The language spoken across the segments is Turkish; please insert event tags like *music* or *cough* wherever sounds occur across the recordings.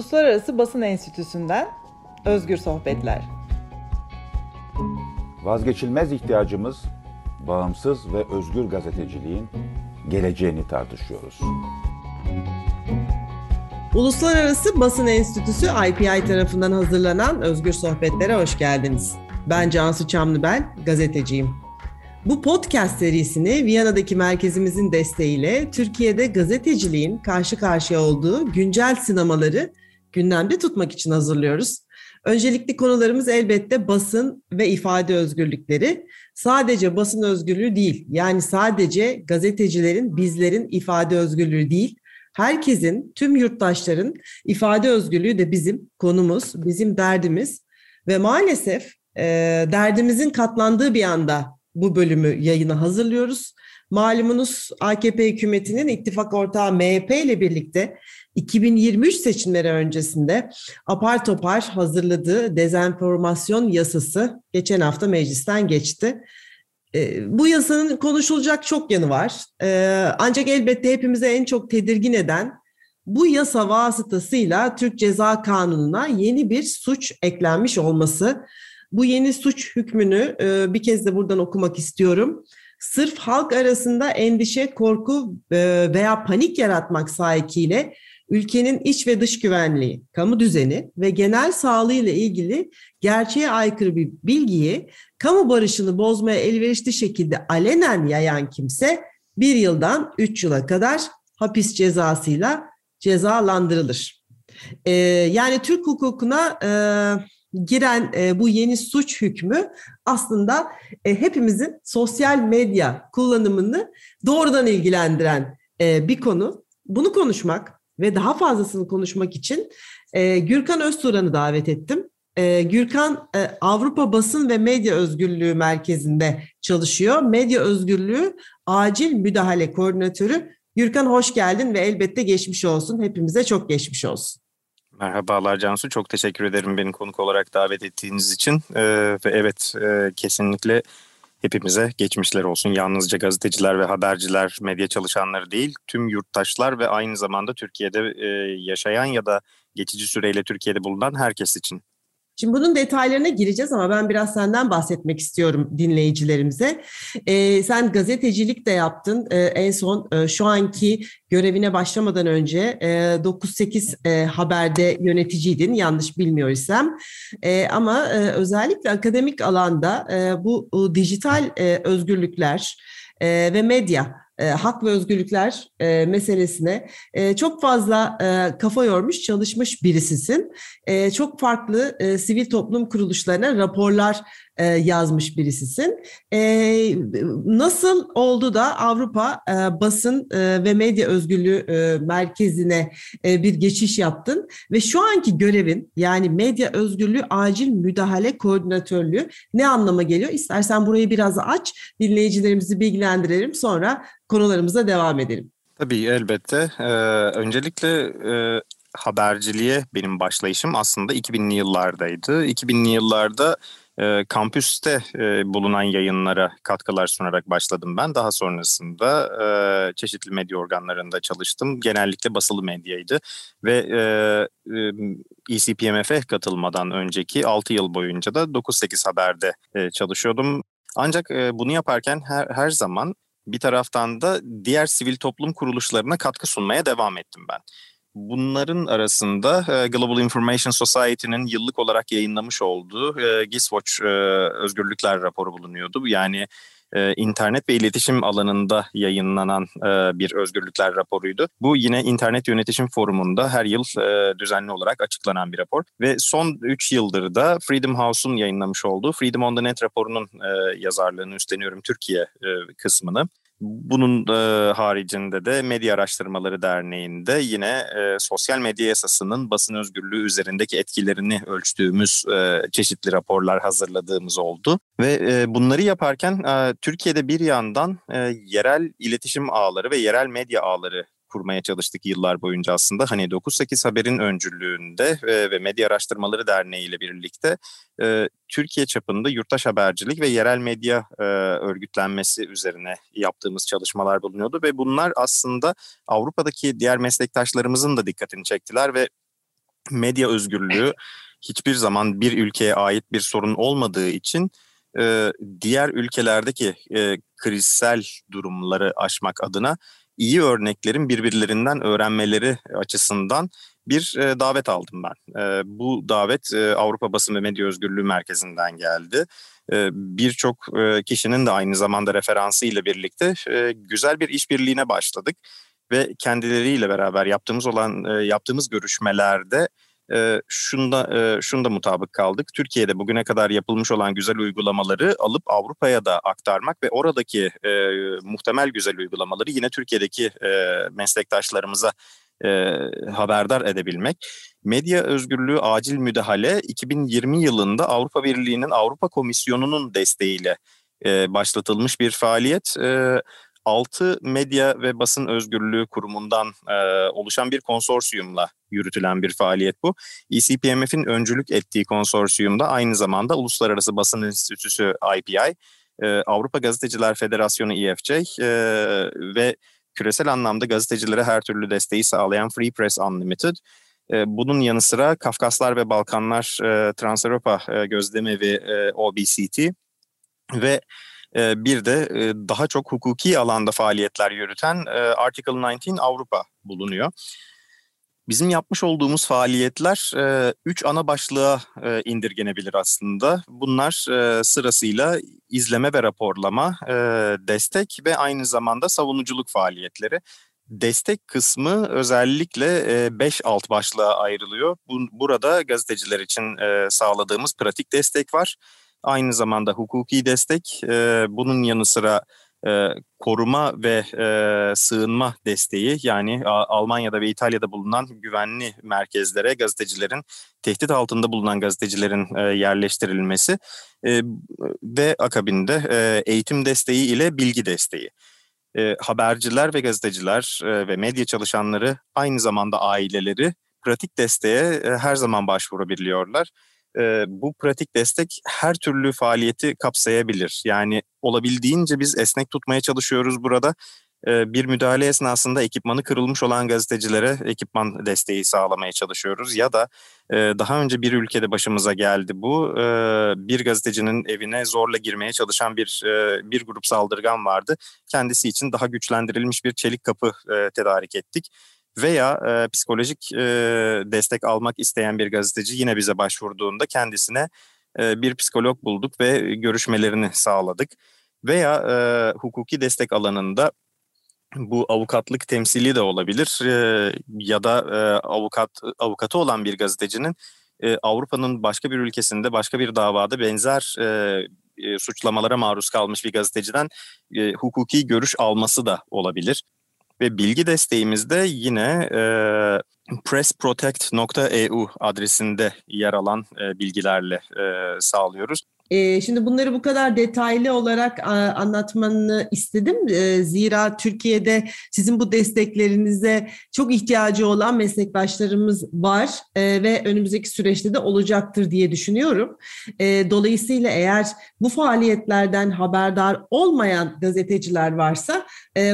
Uluslararası Basın Enstitüsü'nden Özgür Sohbetler. Vazgeçilmez ihtiyacımız bağımsız ve özgür gazeteciliğin geleceğini tartışıyoruz. Uluslararası Basın Enstitüsü IPI tarafından hazırlanan Özgür Sohbetlere hoş geldiniz. Ben Cansu Çamlıbel, gazeteciyim. Bu podcast serisini Viyana'daki merkezimizin desteğiyle Türkiye'de gazeteciliğin karşı karşıya olduğu güncel sinemaları gündemde tutmak için hazırlıyoruz. Öncelikli konularımız elbette basın ve ifade özgürlükleri. Sadece basın özgürlüğü değil, yani sadece gazetecilerin, bizlerin ifade özgürlüğü değil, herkesin, tüm yurttaşların ifade özgürlüğü de bizim konumuz, bizim derdimiz ve maalesef e, derdimizin katlandığı bir anda bu bölümü yayına hazırlıyoruz. Malumunuz AKP hükümetinin ittifak ortağı MHP ile birlikte 2023 seçimleri öncesinde apar topar hazırladığı dezenformasyon yasası geçen hafta meclisten geçti. E, bu yasanın konuşulacak çok yanı var. E, ancak elbette hepimize en çok tedirgin eden bu yasa vasıtasıyla Türk Ceza Kanunu'na yeni bir suç eklenmiş olması. Bu yeni suç hükmünü e, bir kez de buradan okumak istiyorum. Sırf halk arasında endişe, korku e, veya panik yaratmak sahikiyle ülkenin iç ve dış güvenliği, kamu düzeni ve genel sağlığı ile ilgili gerçeğe aykırı bir bilgiyi kamu barışını bozmaya elverişli şekilde alenen yayan kimse bir yıldan üç yıla kadar hapis cezasıyla cezalandırılır. Ee, yani Türk hukukuna e, giren e, bu yeni suç hükmü aslında e, hepimizin sosyal medya kullanımını doğrudan ilgilendiren e, bir konu. Bunu konuşmak ve daha fazlasını konuşmak için e, Gürkan Özturan'ı davet ettim. E, Gürkan e, Avrupa Basın ve Medya Özgürlüğü Merkezi'nde çalışıyor. Medya Özgürlüğü Acil Müdahale Koordinatörü. Gürkan hoş geldin ve elbette geçmiş olsun. Hepimize çok geçmiş olsun. Merhabalar Cansu. Çok teşekkür ederim beni konuk olarak davet ettiğiniz için. Ee, ve evet e, kesinlikle hepimize geçmişler olsun. Yalnızca gazeteciler ve haberciler, medya çalışanları değil, tüm yurttaşlar ve aynı zamanda Türkiye'de yaşayan ya da geçici süreyle Türkiye'de bulunan herkes için. Şimdi bunun detaylarına gireceğiz ama ben biraz senden bahsetmek istiyorum dinleyicilerimize. Ee, sen gazetecilik de yaptın. Ee, en son e, şu anki görevine başlamadan önce e, 9-8 e, haberde yöneticiydin yanlış bilmiyorsam. E, ama e, özellikle akademik alanda e, bu, bu dijital e, özgürlükler e, ve medya e, hak ve özgürlükler e, meselesine e, çok fazla e, kafa yormuş, çalışmış birisisin. E, çok farklı e, sivil toplum kuruluşlarına raporlar e, yazmış birisisin. E, nasıl oldu da Avrupa e, Basın ve Medya Özgürlüğü Merkezi'ne bir geçiş yaptın ve şu anki görevin yani Medya Özgürlüğü Acil Müdahale Koordinatörlüğü ne anlama geliyor? İstersen burayı biraz aç, dinleyicilerimizi bilgilendirelim sonra konularımıza devam edelim. Tabii elbette. Öncelikle haberciliğe benim başlayışım aslında 2000'li yıllardaydı. 2000'li yıllarda e, kampüste e, bulunan yayınlara katkılar sunarak başladım ben. Daha sonrasında e, çeşitli medya organlarında çalıştım. Genellikle basılı medyaydı ve e, e, ECPMF'e katılmadan önceki 6 yıl boyunca da 9-8 Haber'de e, çalışıyordum. Ancak e, bunu yaparken her, her zaman bir taraftan da diğer sivil toplum kuruluşlarına katkı sunmaya devam ettim ben. Bunların arasında e, Global Information Society'nin yıllık olarak yayınlamış olduğu e, Gizwatch e, özgürlükler raporu bulunuyordu. Yani internet ve iletişim alanında yayınlanan bir özgürlükler raporuydu. Bu yine internet yönetişim forumunda her yıl düzenli olarak açıklanan bir rapor. Ve son 3 yıldır da Freedom House'un yayınlamış olduğu Freedom on the Net raporunun yazarlığını üstleniyorum Türkiye kısmını. Bunun e, haricinde de Medya Araştırmaları Derneği'nde yine e, sosyal medya yasasının basın özgürlüğü üzerindeki etkilerini ölçtüğümüz e, çeşitli raporlar hazırladığımız oldu. Ve e, bunları yaparken e, Türkiye'de bir yandan e, yerel iletişim ağları ve yerel medya ağları kurmaya çalıştık yıllar boyunca aslında. Hani 9-8 Haber'in öncülüğünde ve, ve Medya Araştırmaları Derneği ile birlikte e, Türkiye çapında yurttaş habercilik ve yerel medya e, örgütlenmesi üzerine yaptığımız çalışmalar bulunuyordu ve bunlar aslında Avrupa'daki diğer meslektaşlarımızın da dikkatini çektiler ve medya özgürlüğü hiçbir zaman bir ülkeye ait bir sorun olmadığı için e, diğer ülkelerdeki e, krizsel durumları aşmak adına iyi örneklerin birbirlerinden öğrenmeleri açısından bir e, davet aldım ben. E, bu davet e, Avrupa Basın ve Medya Özgürlüğü Merkezi'nden geldi. E, Birçok kişinin de aynı zamanda referansı ile birlikte güzel bir işbirliğine başladık ve kendileriyle beraber yaptığımız olan yaptığımız görüşmelerde e, şunda e, şunda mutabık kaldık. Türkiye'de bugüne kadar yapılmış olan güzel uygulamaları alıp Avrupa'ya da aktarmak ve oradaki e, muhtemel güzel uygulamaları yine Türkiye'deki e, meslektaşlarımıza e, haberdar edebilmek. Medya özgürlüğü acil müdahale 2020 yılında Avrupa Birliği'nin Avrupa Komisyonu'nun desteğiyle e, başlatılmış bir faaliyet. E, 6 medya ve basın özgürlüğü kurumundan e, oluşan bir konsorsiyumla yürütülen bir faaliyet bu. ECPMF'in öncülük ettiği konsorsiyumda aynı zamanda Uluslararası Basın Enstitüsü IPI, e, Avrupa Gazeteciler Federasyonu EFJ e, ve küresel anlamda gazetecilere her türlü desteği sağlayan Free Press Unlimited, e, bunun yanı sıra Kafkaslar ve Balkanlar e, Trans-Europa e, Gözlemevi OBCT ve bir de e, daha çok hukuki alanda faaliyetler yürüten e, Article 19 Avrupa bulunuyor. Bizim yapmış olduğumuz faaliyetler e, üç ana başlığa indirgenebilir aslında. Bunlar sırasıyla izleme ve raporlama, destek ve aynı zamanda savunuculuk faaliyetleri. Destek kısmı özellikle 5 e, alt başlığa ayrılıyor. Bu, burada gazeteciler için sağladığımız pratik destek var. Aynı zamanda hukuki destek, e, bunun yanı sıra e, koruma ve e, sığınma desteği yani Almanya'da ve İtalya'da bulunan güvenli merkezlere gazetecilerin tehdit altında bulunan gazetecilerin e, yerleştirilmesi e, ve akabinde e, eğitim desteği ile bilgi desteği. E, haberciler ve gazeteciler e, ve medya çalışanları aynı zamanda aileleri pratik desteğe e, her zaman başvurabiliyorlar e, bu pratik destek her türlü faaliyeti kapsayabilir. Yani olabildiğince biz esnek tutmaya çalışıyoruz burada. E, bir müdahale esnasında ekipmanı kırılmış olan gazetecilere ekipman desteği sağlamaya çalışıyoruz. Ya da e, daha önce bir ülkede başımıza geldi bu. E, bir gazetecinin evine zorla girmeye çalışan bir e, bir grup saldırgan vardı. Kendisi için daha güçlendirilmiş bir çelik kapı e, tedarik ettik veya e, psikolojik e, destek almak isteyen bir gazeteci yine bize başvurduğunda kendisine e, bir psikolog bulduk ve görüşmelerini sağladık. Veya e, hukuki destek alanında bu avukatlık temsili de olabilir e, ya da e, avukat avukatı olan bir gazetecinin e, Avrupa'nın başka bir ülkesinde başka bir davada benzer e, e, suçlamalara maruz kalmış bir gazeteciden e, hukuki görüş alması da olabilir. Ve bilgi desteğimizde yine e, pressprotect.eu adresinde yer alan e, bilgilerle e, sağlıyoruz. E, şimdi bunları bu kadar detaylı olarak anlatmanı istedim. E, zira Türkiye'de sizin bu desteklerinize çok ihtiyacı olan meslektaşlarımız var e, ve önümüzdeki süreçte de olacaktır diye düşünüyorum. dolayısıyla eğer bu faaliyetlerden haberdar olmayan gazeteciler varsa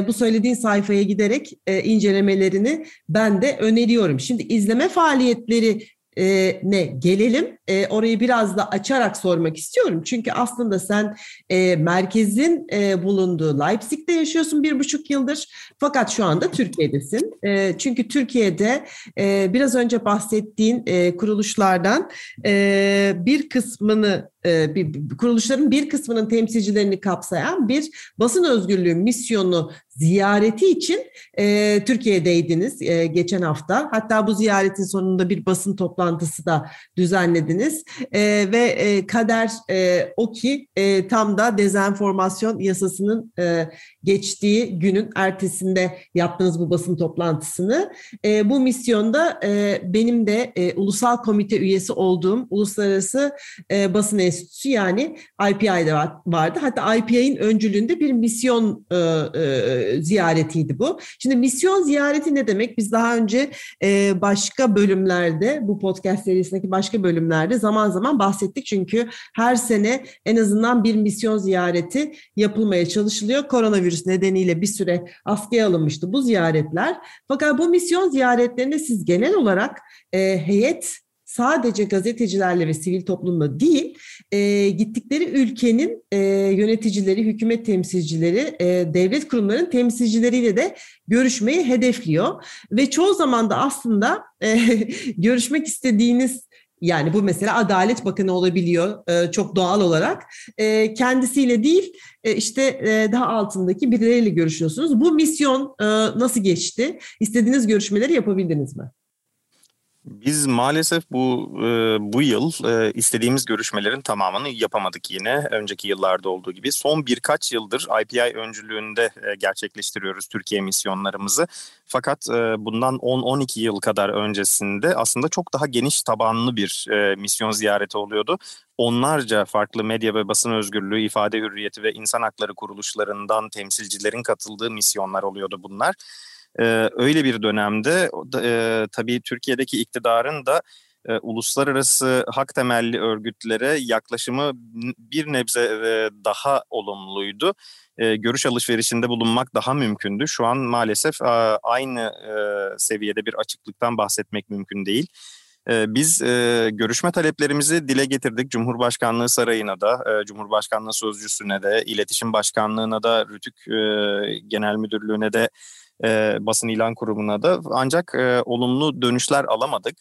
bu söylediğin sayfaya giderek incelemelerini ben de öneriyorum. Şimdi izleme faaliyetleri e, ne gelelim. E, orayı biraz da açarak sormak istiyorum. Çünkü aslında sen e, merkezin e, bulunduğu Leipzig'te yaşıyorsun bir buçuk yıldır. Fakat şu anda Türkiye'desin. E, çünkü Türkiye'de e, biraz önce bahsettiğin e, kuruluşlardan e, bir kısmını bir, kuruluşların bir kısmının temsilcilerini kapsayan bir basın özgürlüğü misyonu ziyareti için e, Türkiye'deydiniz e, geçen hafta. Hatta bu ziyaretin sonunda bir basın toplantısı da düzenlediniz e, ve e, kader e, o ki e, tam da dezenformasyon yasasının e, geçtiği günün ertesinde yaptığınız bu basın toplantısını. E, bu misyonda e, benim de e, ulusal komite üyesi olduğum Uluslararası e, Basın Enstitüsü Enstitüsü yani IPI'de vardı. Hatta IPI'nin öncülüğünde bir misyon e, e, ziyaretiydi bu. Şimdi misyon ziyareti ne demek? Biz daha önce e, başka bölümlerde bu podcast serisindeki başka bölümlerde zaman zaman bahsettik. Çünkü her sene en azından bir misyon ziyareti yapılmaya çalışılıyor. Koronavirüs nedeniyle bir süre askıya alınmıştı bu ziyaretler. Fakat bu misyon ziyaretlerinde siz genel olarak e, heyet sadece gazetecilerle ve sivil toplumla değil, e, gittikleri ülkenin e, yöneticileri, hükümet temsilcileri, e, devlet kurumlarının temsilcileriyle de görüşmeyi hedefliyor. Ve çoğu zaman da aslında e, *laughs* görüşmek istediğiniz yani bu mesela Adalet Bakanı olabiliyor e, çok doğal olarak. E, kendisiyle değil e, işte daha altındaki birileriyle görüşüyorsunuz. Bu misyon nasıl geçti? İstediğiniz görüşmeleri yapabildiniz mi? Biz maalesef bu e, bu yıl e, istediğimiz görüşmelerin tamamını yapamadık yine. Önceki yıllarda olduğu gibi. Son birkaç yıldır IPI öncülüğünde e, gerçekleştiriyoruz Türkiye misyonlarımızı. Fakat e, bundan 10-12 yıl kadar öncesinde aslında çok daha geniş tabanlı bir e, misyon ziyareti oluyordu. Onlarca farklı medya ve basın özgürlüğü, ifade hürriyeti ve insan hakları kuruluşlarından temsilcilerin katıldığı misyonlar oluyordu bunlar. E, öyle bir dönemde e, tabii Türkiye'deki iktidarın da e, uluslararası hak temelli örgütlere yaklaşımı bir nebze e, daha olumluydu. E, görüş alışverişinde bulunmak daha mümkündü. Şu an maalesef e, aynı e, seviyede bir açıklıktan bahsetmek mümkün değil. E, biz e, görüşme taleplerimizi dile getirdik. Cumhurbaşkanlığı Sarayı'na da, e, Cumhurbaşkanlığı Sözcüsü'ne de, İletişim Başkanlığı'na da, Rütük e, Genel Müdürlüğü'ne de e, basın ilan kurumuna da ancak e, olumlu dönüşler alamadık.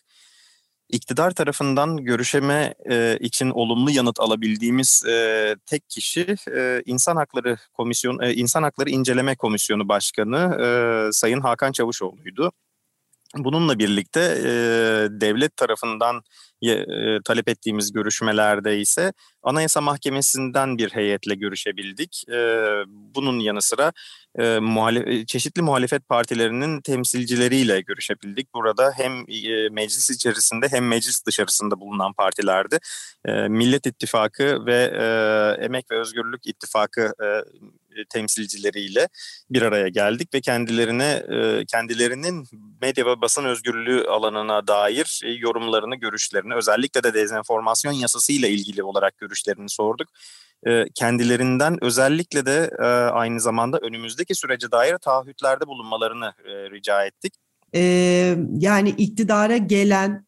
İktidar tarafından görüşeme e, için olumlu yanıt alabildiğimiz e, tek kişi e, İnsan Hakları Komisyon e, İnsan Hakları İnceleme Komisyonu Başkanı e, Sayın Hakan Çavuşoğlu'ydu. Bununla birlikte e, devlet tarafından e, talep ettiğimiz görüşmelerde ise Anayasa Mahkemesi'nden bir heyetle görüşebildik. E, bunun yanı sıra e, muhalef çeşitli muhalefet partilerinin temsilcileriyle görüşebildik. Burada hem e, meclis içerisinde hem meclis dışarısında bulunan partilerdi. E, Millet İttifakı ve e, Emek ve Özgürlük İttifakı e, temsilcileriyle bir araya geldik ve kendilerine e, kendilerinin medya ve basın özgürlüğü alanına dair e, yorumlarını, görüşlerini özellikle de dezenformasyon yasasıyla ilgili olarak görüşlerini sorduk. E, kendilerinden özellikle de aynı zamanda önümüzdeki sürece dair taahhütlerde bulunmalarını rica ettik. Ee, yani iktidara gelen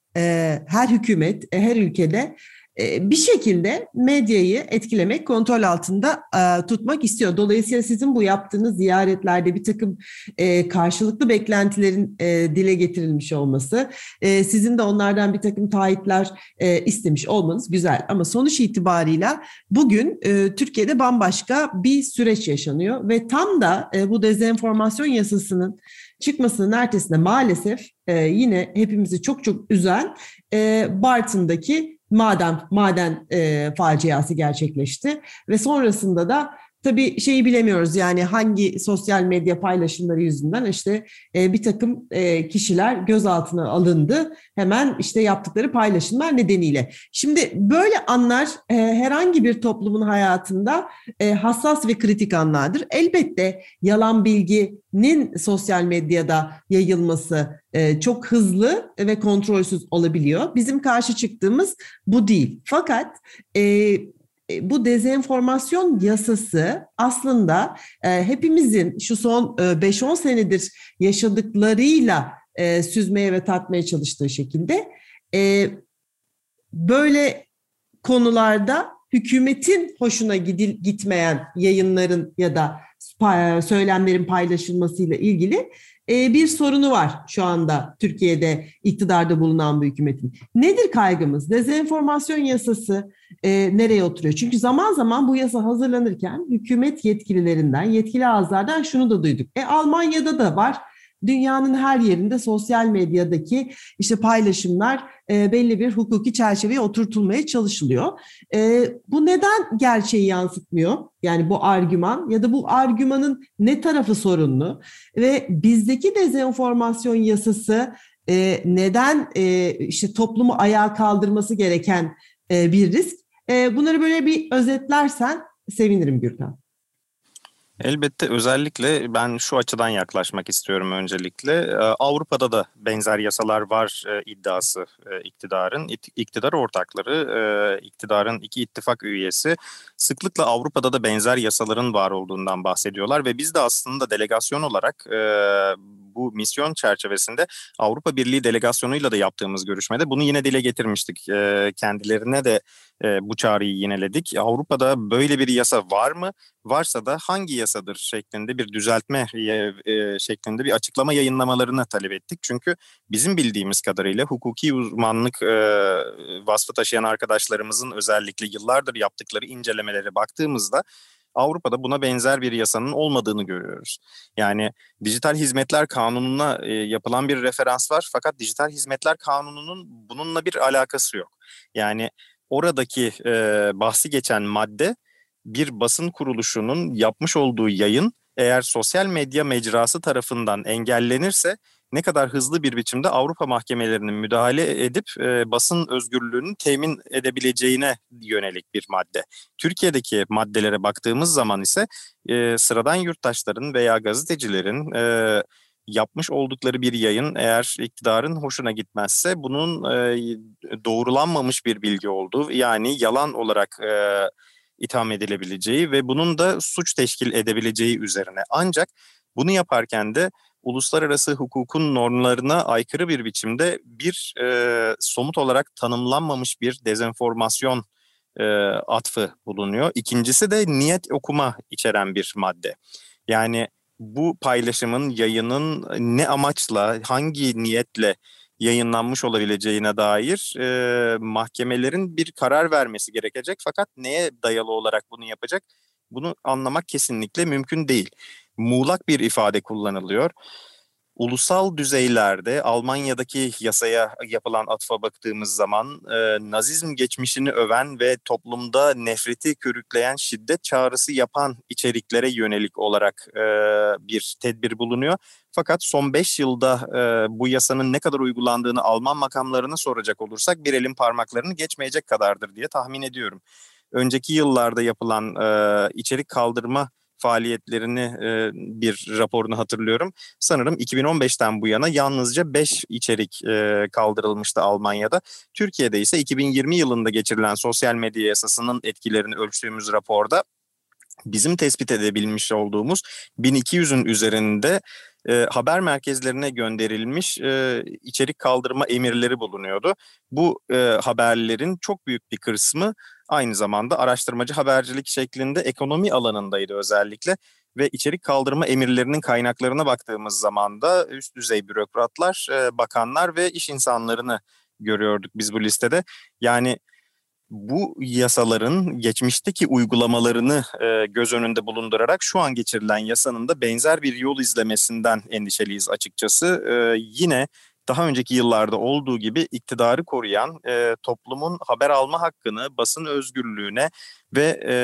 her hükümet, her ülkede bir şekilde medyayı etkilemek, kontrol altında e, tutmak istiyor. Dolayısıyla sizin bu yaptığınız ziyaretlerde bir takım e, karşılıklı beklentilerin e, dile getirilmiş olması, sizin de onlardan bir takım taahhütler istemiş olmanız güzel. Ama sonuç itibarıyla bugün Türkiye'de bambaşka bir süreç yaşanıyor ve tam da bu dezenformasyon yasasının çıkmasının ertesinde maalesef yine hepimizi çok çok üzen Bartın'daki maden maden e, faciası gerçekleşti ve sonrasında da tabii şeyi bilemiyoruz yani hangi sosyal medya paylaşımları yüzünden işte e, bir takım e, kişiler gözaltına alındı hemen işte yaptıkları paylaşımlar nedeniyle. Şimdi böyle anlar e, herhangi bir toplumun hayatında e, hassas ve kritik anlardır. Elbette yalan bilginin sosyal medyada yayılması çok hızlı ve kontrolsüz olabiliyor. Bizim karşı çıktığımız bu değil. Fakat bu dezenformasyon yasası aslında e, hepimizin şu son e, 5-10 senedir yaşadıklarıyla e, süzmeye ve tartmaya çalıştığı şekilde e, böyle konularda hükümetin hoşuna gidil, gitmeyen yayınların ya da söylemlerin paylaşılmasıyla ilgili e, bir sorunu var şu anda Türkiye'de iktidarda bulunan bu hükümetin. Nedir kaygımız? Dezenformasyon yasası e, nereye oturuyor? Çünkü zaman zaman bu yasa hazırlanırken hükümet yetkililerinden, yetkili ağızlardan şunu da duyduk. E Almanya'da da var dünyanın her yerinde sosyal medyadaki işte paylaşımlar e, belli bir hukuki çerçeveye oturtulmaya çalışılıyor. E, bu neden gerçeği yansıtmıyor? Yani bu argüman ya da bu argümanın ne tarafı sorunlu? Ve bizdeki dezenformasyon yasası e, neden e, işte toplumu ayağa kaldırması gereken e, bir risk? E, bunları böyle bir özetlersen sevinirim Gürkan. Elbette özellikle ben şu açıdan yaklaşmak istiyorum öncelikle. Ee, Avrupa'da da benzer yasalar var e, iddiası e, iktidarın. İktidar ortakları, e, iktidarın iki ittifak üyesi sıklıkla Avrupa'da da benzer yasaların var olduğundan bahsediyorlar ve biz de aslında delegasyon olarak bu misyon çerçevesinde Avrupa Birliği delegasyonuyla da yaptığımız görüşmede bunu yine dile getirmiştik. Kendilerine de bu çağrıyı yineledik. Avrupa'da böyle bir yasa var mı? Varsa da hangi yasadır şeklinde bir düzeltme şeklinde bir açıklama yayınlamalarını talep ettik. Çünkü bizim bildiğimiz kadarıyla hukuki uzmanlık vasfı taşıyan arkadaşlarımızın özellikle yıllardır yaptıkları incelemelere baktığımızda Avrupa'da buna benzer bir yasanın olmadığını görüyoruz. Yani dijital hizmetler kanununa e, yapılan bir referans var fakat dijital hizmetler kanununun bununla bir alakası yok. Yani oradaki e, bahsi geçen madde bir basın kuruluşunun yapmış olduğu yayın eğer sosyal medya mecrası tarafından engellenirse ne kadar hızlı bir biçimde Avrupa mahkemelerinin müdahale edip e, basın özgürlüğünü temin edebileceğine yönelik bir madde. Türkiye'deki maddelere baktığımız zaman ise e, sıradan yurttaşların veya gazetecilerin e, yapmış oldukları bir yayın eğer iktidarın hoşuna gitmezse bunun e, doğrulanmamış bir bilgi olduğu yani yalan olarak e, itham edilebileceği ve bunun da suç teşkil edebileceği üzerine. Ancak bunu yaparken de uluslararası hukukun normlarına aykırı bir biçimde bir e, somut olarak tanımlanmamış bir dezenformasyon e, atfı bulunuyor. İkincisi de niyet okuma içeren bir madde. Yani bu paylaşımın, yayının ne amaçla, hangi niyetle yayınlanmış olabileceğine dair e, mahkemelerin bir karar vermesi gerekecek. Fakat neye dayalı olarak bunu yapacak? Bunu anlamak kesinlikle mümkün değil muğlak bir ifade kullanılıyor. Ulusal düzeylerde Almanya'daki yasaya yapılan atfa baktığımız zaman e, Nazizm geçmişini öven ve toplumda nefreti körükleyen şiddet çağrısı yapan içeriklere yönelik olarak e, bir tedbir bulunuyor. Fakat son 5 yılda e, bu yasanın ne kadar uygulandığını Alman makamlarına soracak olursak bir elin parmaklarını geçmeyecek kadardır diye tahmin ediyorum. Önceki yıllarda yapılan e, içerik kaldırma faaliyetlerini e, bir raporunu hatırlıyorum. Sanırım 2015'ten bu yana yalnızca 5 içerik e, kaldırılmıştı Almanya'da. Türkiye'de ise 2020 yılında geçirilen sosyal medya yasasının etkilerini ölçtüğümüz raporda bizim tespit edebilmiş olduğumuz 1200'ün üzerinde e, haber merkezlerine gönderilmiş e, içerik kaldırma emirleri bulunuyordu. Bu e, haberlerin çok büyük bir kısmı aynı zamanda araştırmacı habercilik şeklinde ekonomi alanındaydı özellikle ve içerik kaldırma emirlerinin kaynaklarına baktığımız zaman da üst düzey bürokratlar, e, bakanlar ve iş insanlarını görüyorduk biz bu listede. Yani bu yasaların geçmişteki uygulamalarını e, göz önünde bulundurarak şu an geçirilen yasanın da benzer bir yol izlemesinden endişeliyiz açıkçası. E, yine daha önceki yıllarda olduğu gibi iktidarı koruyan e, toplumun haber alma hakkını, basın özgürlüğüne ve e,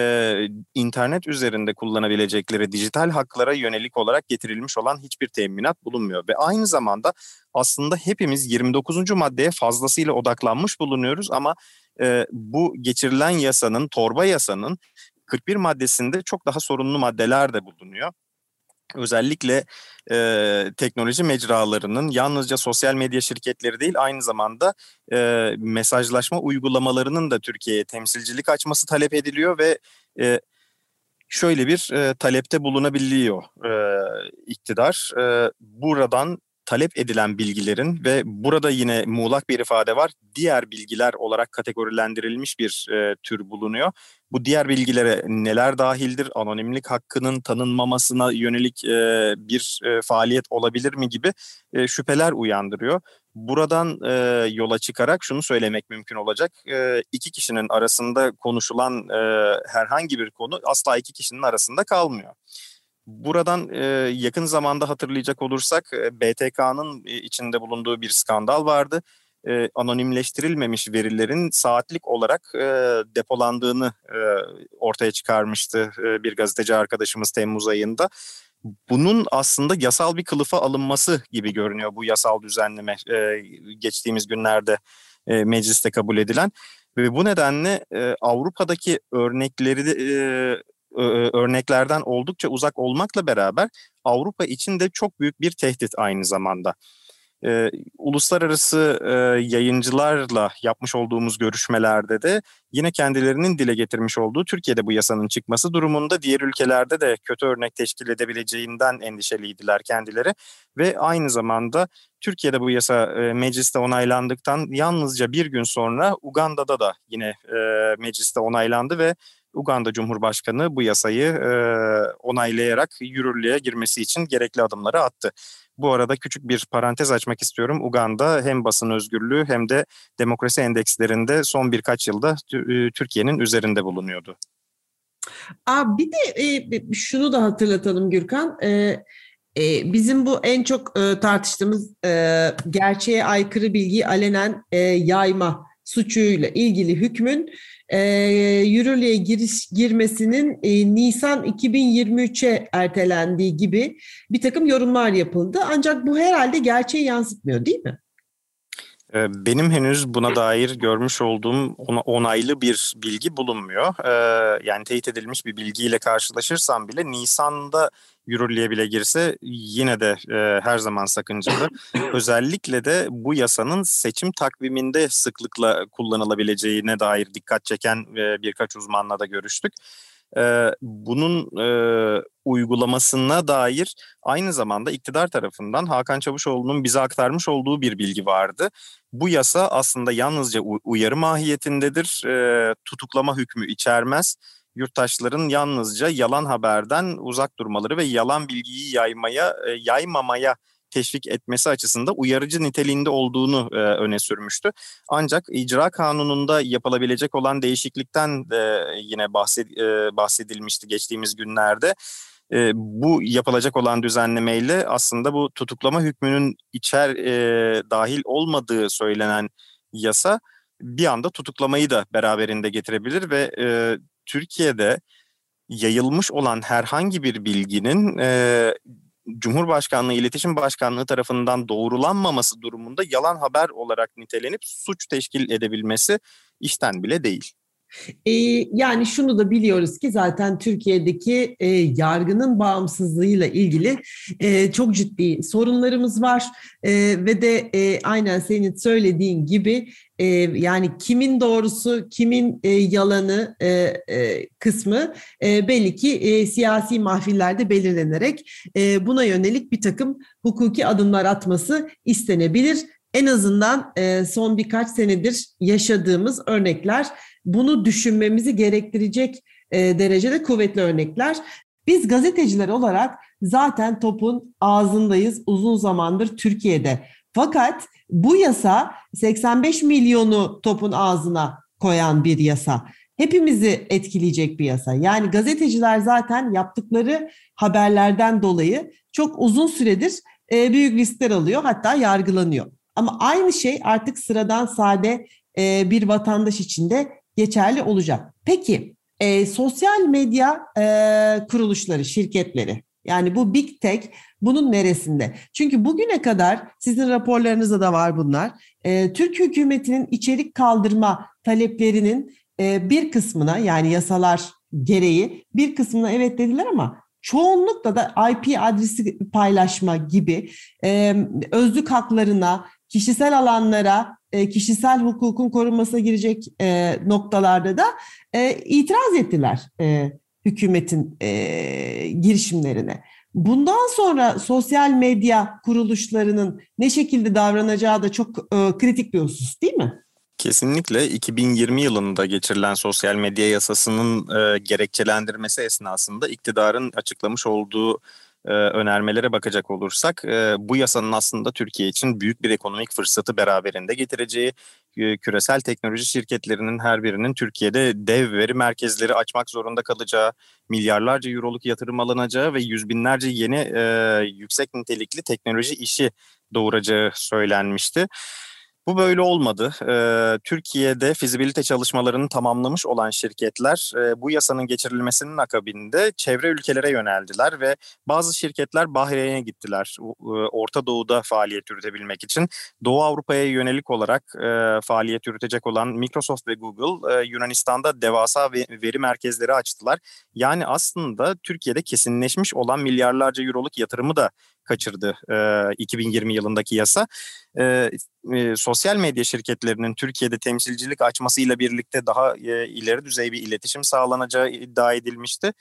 internet üzerinde kullanabilecekleri dijital haklara yönelik olarak getirilmiş olan hiçbir teminat bulunmuyor. Ve aynı zamanda aslında hepimiz 29. maddeye fazlasıyla odaklanmış bulunuyoruz ama e, bu geçirilen yasanın, torba yasanın 41 maddesinde çok daha sorunlu maddeler de bulunuyor özellikle e, teknoloji mecralarının yalnızca sosyal medya şirketleri değil aynı zamanda e, mesajlaşma uygulamalarının da Türkiye'ye temsilcilik açması talep ediliyor ve e, şöyle bir e, talepte bulunabiliyor e, iktidar. E, buradan talep edilen bilgilerin ve burada yine muğlak bir ifade var. Diğer bilgiler olarak kategorilendirilmiş bir e, tür bulunuyor. Bu diğer bilgilere neler dahildir? Anonimlik hakkının tanınmamasına yönelik e, bir e, faaliyet olabilir mi gibi e, şüpheler uyandırıyor. Buradan e, yola çıkarak şunu söylemek mümkün olacak. E, iki kişinin arasında konuşulan e, herhangi bir konu asla iki kişinin arasında kalmıyor. Buradan yakın zamanda hatırlayacak olursak BTK'nın içinde bulunduğu bir skandal vardı. Anonimleştirilmemiş verilerin saatlik olarak depolandığını ortaya çıkarmıştı bir gazeteci arkadaşımız Temmuz ayında. Bunun aslında yasal bir kılıfa alınması gibi görünüyor bu yasal düzenleme geçtiğimiz günlerde mecliste kabul edilen. Ve bu nedenle Avrupa'daki örnekleri e, örneklerden oldukça uzak olmakla beraber Avrupa için de çok büyük bir tehdit aynı zamanda. E, uluslararası e, yayıncılarla yapmış olduğumuz görüşmelerde de yine kendilerinin dile getirmiş olduğu Türkiye'de bu yasanın çıkması durumunda diğer ülkelerde de kötü örnek teşkil edebileceğinden endişeliydiler kendileri ve aynı zamanda Türkiye'de bu yasa e, mecliste onaylandıktan yalnızca bir gün sonra Uganda'da da yine e, mecliste onaylandı ve Uganda Cumhurbaşkanı bu yasayı e, onaylayarak yürürlüğe girmesi için gerekli adımları attı. Bu arada küçük bir parantez açmak istiyorum. Uganda hem basın özgürlüğü hem de demokrasi endekslerinde son birkaç yılda Türkiye'nin üzerinde bulunuyordu. Aa, bir de e, şunu da hatırlatalım Gürkan. E, e, bizim bu en çok e, tartıştığımız e, gerçeğe aykırı bilgiyi alenen e, yayma suçuyla ilgili hükmün e, yürürlüğe giriş girmesinin e, Nisan 2023'e ertelendiği gibi bir takım yorumlar yapıldı. Ancak bu herhalde gerçeği yansıtmıyor değil mi? Ee, benim henüz buna dair görmüş olduğum onaylı bir bilgi bulunmuyor. Ee, yani teyit edilmiş bir bilgiyle karşılaşırsam bile Nisan'da yürürlüğe bile girse yine de e, her zaman sakıncalı. Özellikle de bu yasanın seçim takviminde sıklıkla kullanılabileceğine dair dikkat çeken e, birkaç uzmanla da görüştük. E, bunun e, uygulamasına dair aynı zamanda iktidar tarafından Hakan Çavuşoğlu'nun bize aktarmış olduğu bir bilgi vardı. Bu yasa aslında yalnızca uyarı mahiyetindedir, e, tutuklama hükmü içermez yurttaşların yalnızca yalan haberden uzak durmaları ve yalan bilgiyi yaymaya e, yaymamaya teşvik etmesi açısından uyarıcı niteliğinde olduğunu e, öne sürmüştü. Ancak icra kanununda yapılabilecek olan değişiklikten de yine bahsed, e, bahsedilmişti geçtiğimiz günlerde. E, bu yapılacak olan düzenlemeyle aslında bu tutuklama hükmünün içer e, dahil olmadığı söylenen yasa bir anda tutuklamayı da beraberinde getirebilir ve e, Türkiye'de yayılmış olan herhangi bir bilginin e, Cumhurbaşkanlığı İletişim Başkanlığı tarafından doğrulanmaması durumunda yalan haber olarak nitelenip suç teşkil edebilmesi işten bile değil. E, yani şunu da biliyoruz ki zaten Türkiye'deki e, yargının bağımsızlığıyla ilgili e, çok ciddi sorunlarımız var e, ve de e, aynen senin söylediğin gibi e, yani kimin doğrusu kimin e, yalanı e, e, kısmı e, belli ki e, siyasi mahfillerde belirlenerek e, buna yönelik bir takım hukuki adımlar atması istenebilir. En azından e, son birkaç senedir yaşadığımız örnekler bunu düşünmemizi gerektirecek e, derecede kuvvetli örnekler. Biz gazeteciler olarak zaten topun ağzındayız uzun zamandır Türkiye'de. Fakat bu yasa 85 milyonu topun ağzına koyan bir yasa. Hepimizi etkileyecek bir yasa. Yani gazeteciler zaten yaptıkları haberlerden dolayı çok uzun süredir e, büyük riskler alıyor hatta yargılanıyor. Ama aynı şey artık sıradan sade e, bir vatandaş için de geçerli olacak. Peki e, sosyal medya e, kuruluşları, şirketleri yani bu Big Tech bunun neresinde? Çünkü bugüne kadar sizin raporlarınızda da var bunlar. E, Türk hükümetinin içerik kaldırma taleplerinin e, bir kısmına yani yasalar gereği bir kısmına evet dediler ama çoğunlukla da IP adresi paylaşma gibi e, özlük haklarına, kişisel alanlara e, kişisel hukukun korunmasına girecek e, noktalarda da e, itiraz ettiler hükümetin girişimlerine. Bundan sonra sosyal medya kuruluşlarının ne şekilde davranacağı da çok kritik bir husus değil mi? Kesinlikle 2020 yılında geçirilen sosyal medya yasasının e, gerekçelendirmesi esnasında iktidarın açıklamış olduğu e, önermelere bakacak olursak e, bu yasanın aslında Türkiye için büyük bir ekonomik fırsatı beraberinde getireceği, e, küresel teknoloji şirketlerinin her birinin Türkiye'de dev veri merkezleri açmak zorunda kalacağı, milyarlarca euroluk yatırım alınacağı ve yüz binlerce yeni e, yüksek nitelikli teknoloji işi doğuracağı söylenmişti. Bu böyle olmadı. Ee, Türkiye'de fizibilite çalışmalarını tamamlamış olan şirketler e, bu yasanın geçirilmesinin akabinde çevre ülkelere yöneldiler ve bazı şirketler Bahreyn'e gittiler. E, Orta Doğu'da faaliyet yürütebilmek için. Doğu Avrupa'ya yönelik olarak e, faaliyet yürütecek olan Microsoft ve Google e, Yunanistan'da devasa veri merkezleri açtılar. Yani aslında Türkiye'de kesinleşmiş olan milyarlarca euroluk yatırımı da kaçırdı e, 2020 yılındaki yasa. E, e, sosyal medya şirketlerinin Türkiye'de temsilcilik açmasıyla birlikte daha e, ileri düzey bir iletişim sağlanacağı iddia edilmişti.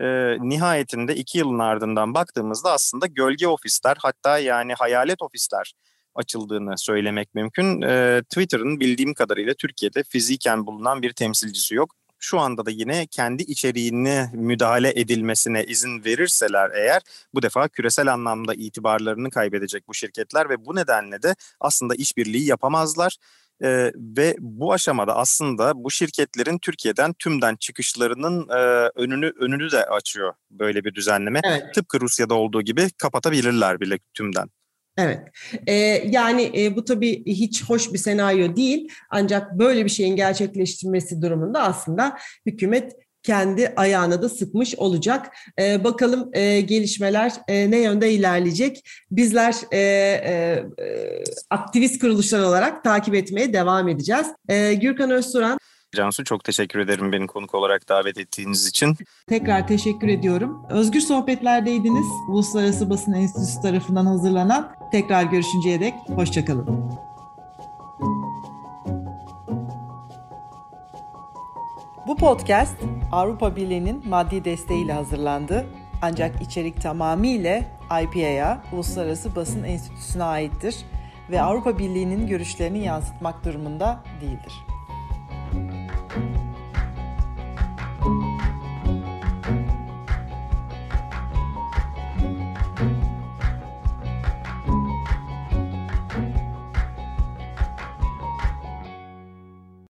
E, nihayetinde iki yılın ardından baktığımızda aslında gölge ofisler hatta yani hayalet ofisler açıldığını söylemek mümkün. E, Twitter'ın bildiğim kadarıyla Türkiye'de fiziken bulunan bir temsilcisi yok şu anda da yine kendi içeriğine müdahale edilmesine izin verirseler eğer bu defa küresel anlamda itibarlarını kaybedecek bu şirketler ve bu nedenle de aslında işbirliği yapamazlar. Ee, ve bu aşamada aslında bu şirketlerin Türkiye'den tümden çıkışlarının e, önünü önünü de açıyor böyle bir düzenleme. Evet. Tıpkı Rusya'da olduğu gibi kapatabilirler bile tümden. Evet. Ee, yani e, bu tabii hiç hoş bir senaryo değil. Ancak böyle bir şeyin gerçekleştirmesi durumunda aslında hükümet kendi ayağına da sıkmış olacak. Ee, bakalım e, gelişmeler e, ne yönde ilerleyecek. Bizler e, e, aktivist kuruluşlar olarak takip etmeye devam edeceğiz. E, Gürkan Özturan Cansu çok teşekkür ederim beni konuk olarak davet ettiğiniz için. Tekrar teşekkür ediyorum. Özgür sohbetlerdeydiniz. Uluslararası Basın Enstitüsü tarafından hazırlanan. Tekrar görüşünceye dek hoşçakalın. Bu podcast Avrupa Birliği'nin maddi desteğiyle hazırlandı. Ancak içerik tamamıyla IPA'ya, Uluslararası Basın Enstitüsü'ne aittir ve Avrupa Birliği'nin görüşlerini yansıtmak durumunda değildir.